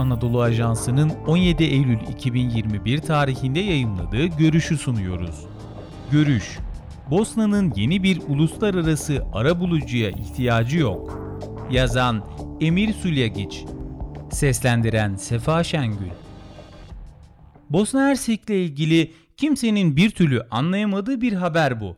Anadolu Ajansı'nın 17 Eylül 2021 tarihinde yayımladığı görüşü sunuyoruz. Görüş Bosna'nın yeni bir uluslararası arabulucuya ihtiyacı yok. Yazan Emir Sülyagiç Seslendiren Sefa Şengül Bosna Hersek'le ilgili kimsenin bir türlü anlayamadığı bir haber bu.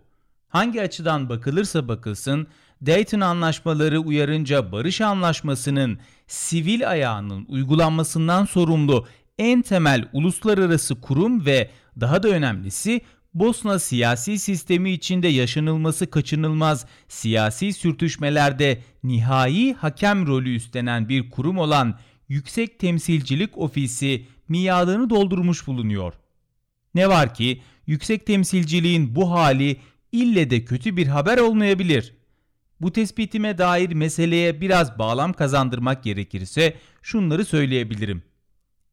Hangi açıdan bakılırsa bakılsın Dayton anlaşmaları uyarınca barış anlaşmasının sivil ayağının uygulanmasından sorumlu en temel uluslararası kurum ve daha da önemlisi Bosna siyasi sistemi içinde yaşanılması kaçınılmaz siyasi sürtüşmelerde nihai hakem rolü üstlenen bir kurum olan Yüksek Temsilcilik Ofisi miadını doldurmuş bulunuyor. Ne var ki yüksek temsilciliğin bu hali ille de kötü bir haber olmayabilir. Bu tespitime dair meseleye biraz bağlam kazandırmak gerekirse şunları söyleyebilirim.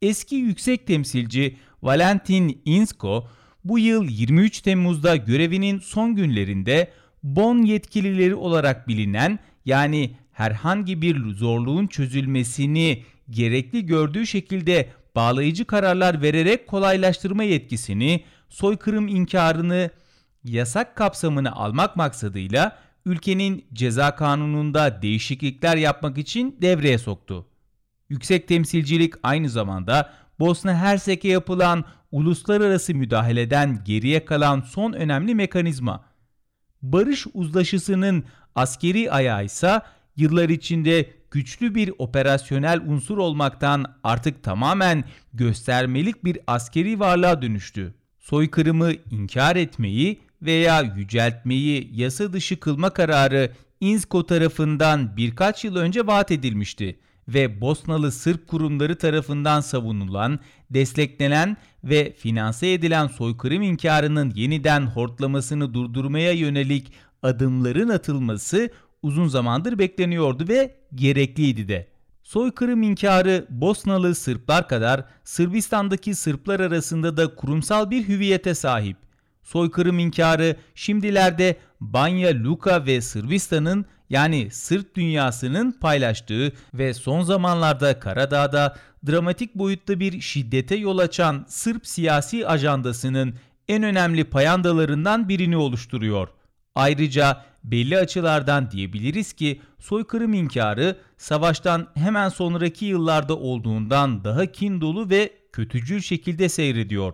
Eski yüksek temsilci Valentin Insko bu yıl 23 Temmuz'da görevinin son günlerinde Bon yetkilileri olarak bilinen yani herhangi bir zorluğun çözülmesini gerekli gördüğü şekilde bağlayıcı kararlar vererek kolaylaştırma yetkisini, soykırım inkarını, yasak kapsamını almak maksadıyla ülkenin ceza kanununda değişiklikler yapmak için devreye soktu. Yüksek temsilcilik aynı zamanda Bosna Hersek'e yapılan uluslararası müdahaleden geriye kalan son önemli mekanizma. Barış uzlaşısının askeri ayağı ise yıllar içinde güçlü bir operasyonel unsur olmaktan artık tamamen göstermelik bir askeri varlığa dönüştü. Soykırımı inkar etmeyi veya yüceltmeyi yasa dışı kılma kararı İNSKO tarafından birkaç yıl önce vaat edilmişti ve Bosnalı Sırp kurumları tarafından savunulan, desteklenen ve finanse edilen soykırım inkarının yeniden hortlamasını durdurmaya yönelik adımların atılması uzun zamandır bekleniyordu ve gerekliydi de. Soykırım inkarı Bosnalı Sırplar kadar Sırbistan'daki Sırplar arasında da kurumsal bir hüviyete sahip. Soykırım inkarı şimdilerde Banja Luka ve Sırbistan'ın yani Sırp dünyasının paylaştığı ve son zamanlarda Karadağ'da dramatik boyutta bir şiddete yol açan Sırp siyasi ajandasının en önemli payandalarından birini oluşturuyor. Ayrıca belli açılardan diyebiliriz ki soykırım inkarı savaştan hemen sonraki yıllarda olduğundan daha kin dolu ve kötücül şekilde seyrediyor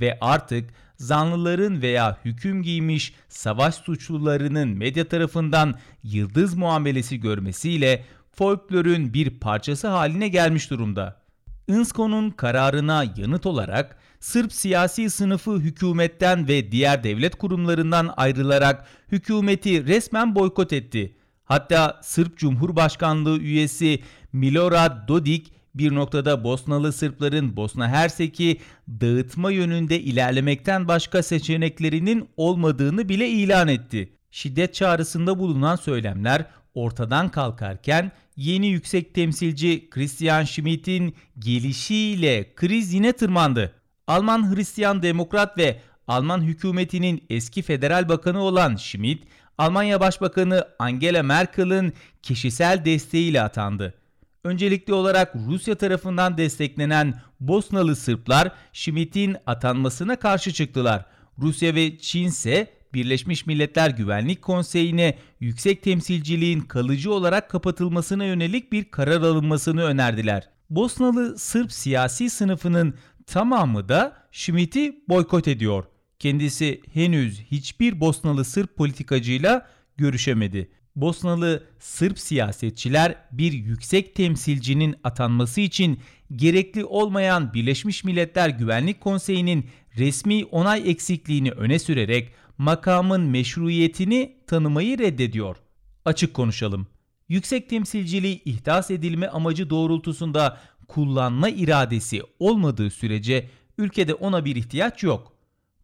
ve artık zanlıların veya hüküm giymiş savaş suçlularının medya tarafından yıldız muamelesi görmesiyle folklorun bir parçası haline gelmiş durumda. INSCO'nun kararına yanıt olarak Sırp siyasi sınıfı hükümetten ve diğer devlet kurumlarından ayrılarak hükümeti resmen boykot etti. Hatta Sırp Cumhurbaşkanlığı üyesi Milorad Dodik bir noktada Bosnalı Sırpların Bosna Hersek'i dağıtma yönünde ilerlemekten başka seçeneklerinin olmadığını bile ilan etti. Şiddet çağrısında bulunan söylemler ortadan kalkarken yeni yüksek temsilci Christian Schmidt'in gelişiyle kriz yine tırmandı. Alman Hristiyan Demokrat ve Alman hükümetinin eski federal bakanı olan Schmidt, Almanya Başbakanı Angela Merkel'in kişisel desteğiyle atandı. Öncelikli olarak Rusya tarafından desteklenen Bosnalı Sırplar Schmidt'in atanmasına karşı çıktılar. Rusya ve Çin ise Birleşmiş Milletler Güvenlik Konseyi'ne yüksek temsilciliğin kalıcı olarak kapatılmasına yönelik bir karar alınmasını önerdiler. Bosnalı Sırp siyasi sınıfının tamamı da Schmidt'i boykot ediyor. Kendisi henüz hiçbir Bosnalı Sırp politikacıyla görüşemedi. Bosnalı Sırp siyasetçiler bir yüksek temsilcinin atanması için gerekli olmayan Birleşmiş Milletler Güvenlik Konseyi'nin resmi onay eksikliğini öne sürerek makamın meşruiyetini tanımayı reddediyor. Açık konuşalım. Yüksek temsilciliği ihdas edilme amacı doğrultusunda kullanma iradesi olmadığı sürece ülkede ona bir ihtiyaç yok.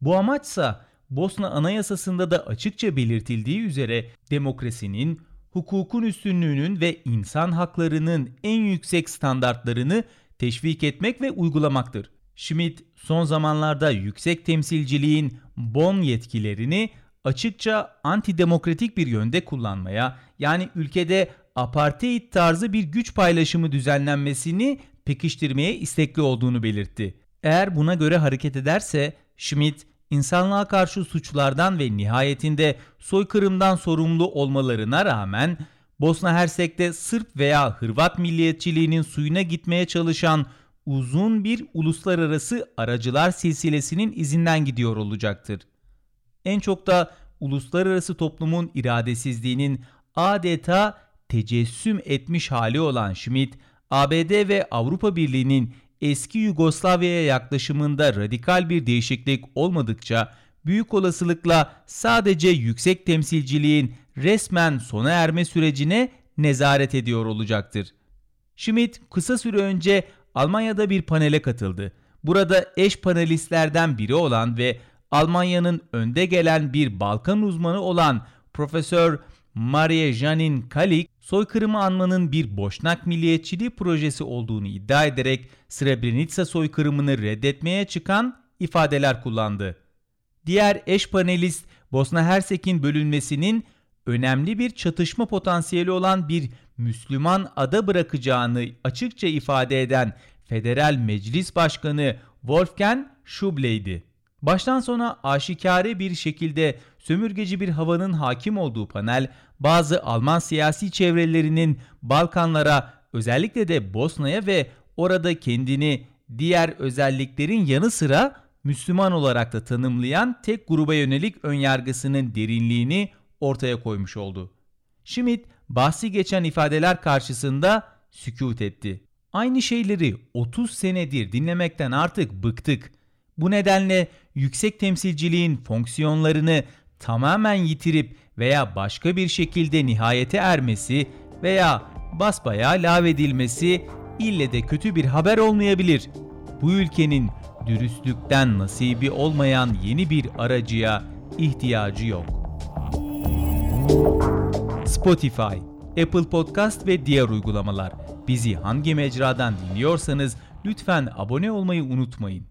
Bu amaçsa Bosna Anayasası'nda da açıkça belirtildiği üzere demokrasinin, hukukun üstünlüğünün ve insan haklarının en yüksek standartlarını teşvik etmek ve uygulamaktır. Schmidt son zamanlarda yüksek temsilciliğin Bon yetkilerini açıkça antidemokratik bir yönde kullanmaya yani ülkede apartheid tarzı bir güç paylaşımı düzenlenmesini pekiştirmeye istekli olduğunu belirtti. Eğer buna göre hareket ederse Schmidt insanlığa karşı suçlardan ve nihayetinde soykırımdan sorumlu olmalarına rağmen Bosna Hersek'te Sırp veya Hırvat milliyetçiliğinin suyuna gitmeye çalışan uzun bir uluslararası aracılar silsilesinin izinden gidiyor olacaktır. En çok da uluslararası toplumun iradesizliğinin adeta tecessüm etmiş hali olan Schmidt, ABD ve Avrupa Birliği'nin eski Yugoslavya'ya yaklaşımında radikal bir değişiklik olmadıkça büyük olasılıkla sadece yüksek temsilciliğin resmen sona erme sürecine nezaret ediyor olacaktır. Schmidt kısa süre önce Almanya'da bir panele katıldı. Burada eş panelistlerden biri olan ve Almanya'nın önde gelen bir Balkan uzmanı olan Profesör Marie Janin Kalik, soykırımı anmanın bir boşnak milliyetçiliği projesi olduğunu iddia ederek Srebrenica soykırımını reddetmeye çıkan ifadeler kullandı. Diğer eş panelist Bosna Hersek'in bölünmesinin önemli bir çatışma potansiyeli olan bir Müslüman ada bırakacağını açıkça ifade eden Federal Meclis Başkanı Wolfgang Schuble'ydi. Baştan sona aşikare bir şekilde sömürgeci bir havanın hakim olduğu panel, bazı Alman siyasi çevrelerinin Balkanlara özellikle de Bosna'ya ve orada kendini diğer özelliklerin yanı sıra Müslüman olarak da tanımlayan tek gruba yönelik önyargısının derinliğini ortaya koymuş oldu. Schmidt bahsi geçen ifadeler karşısında sükut etti. Aynı şeyleri 30 senedir dinlemekten artık bıktık. Bu nedenle yüksek temsilciliğin fonksiyonlarını tamamen yitirip veya başka bir şekilde nihayete ermesi veya basbayağı lağvedilmesi ille de kötü bir haber olmayabilir. Bu ülkenin dürüstlükten nasibi olmayan yeni bir aracıya ihtiyacı yok. Spotify, Apple Podcast ve diğer uygulamalar. Bizi hangi mecradan dinliyorsanız lütfen abone olmayı unutmayın.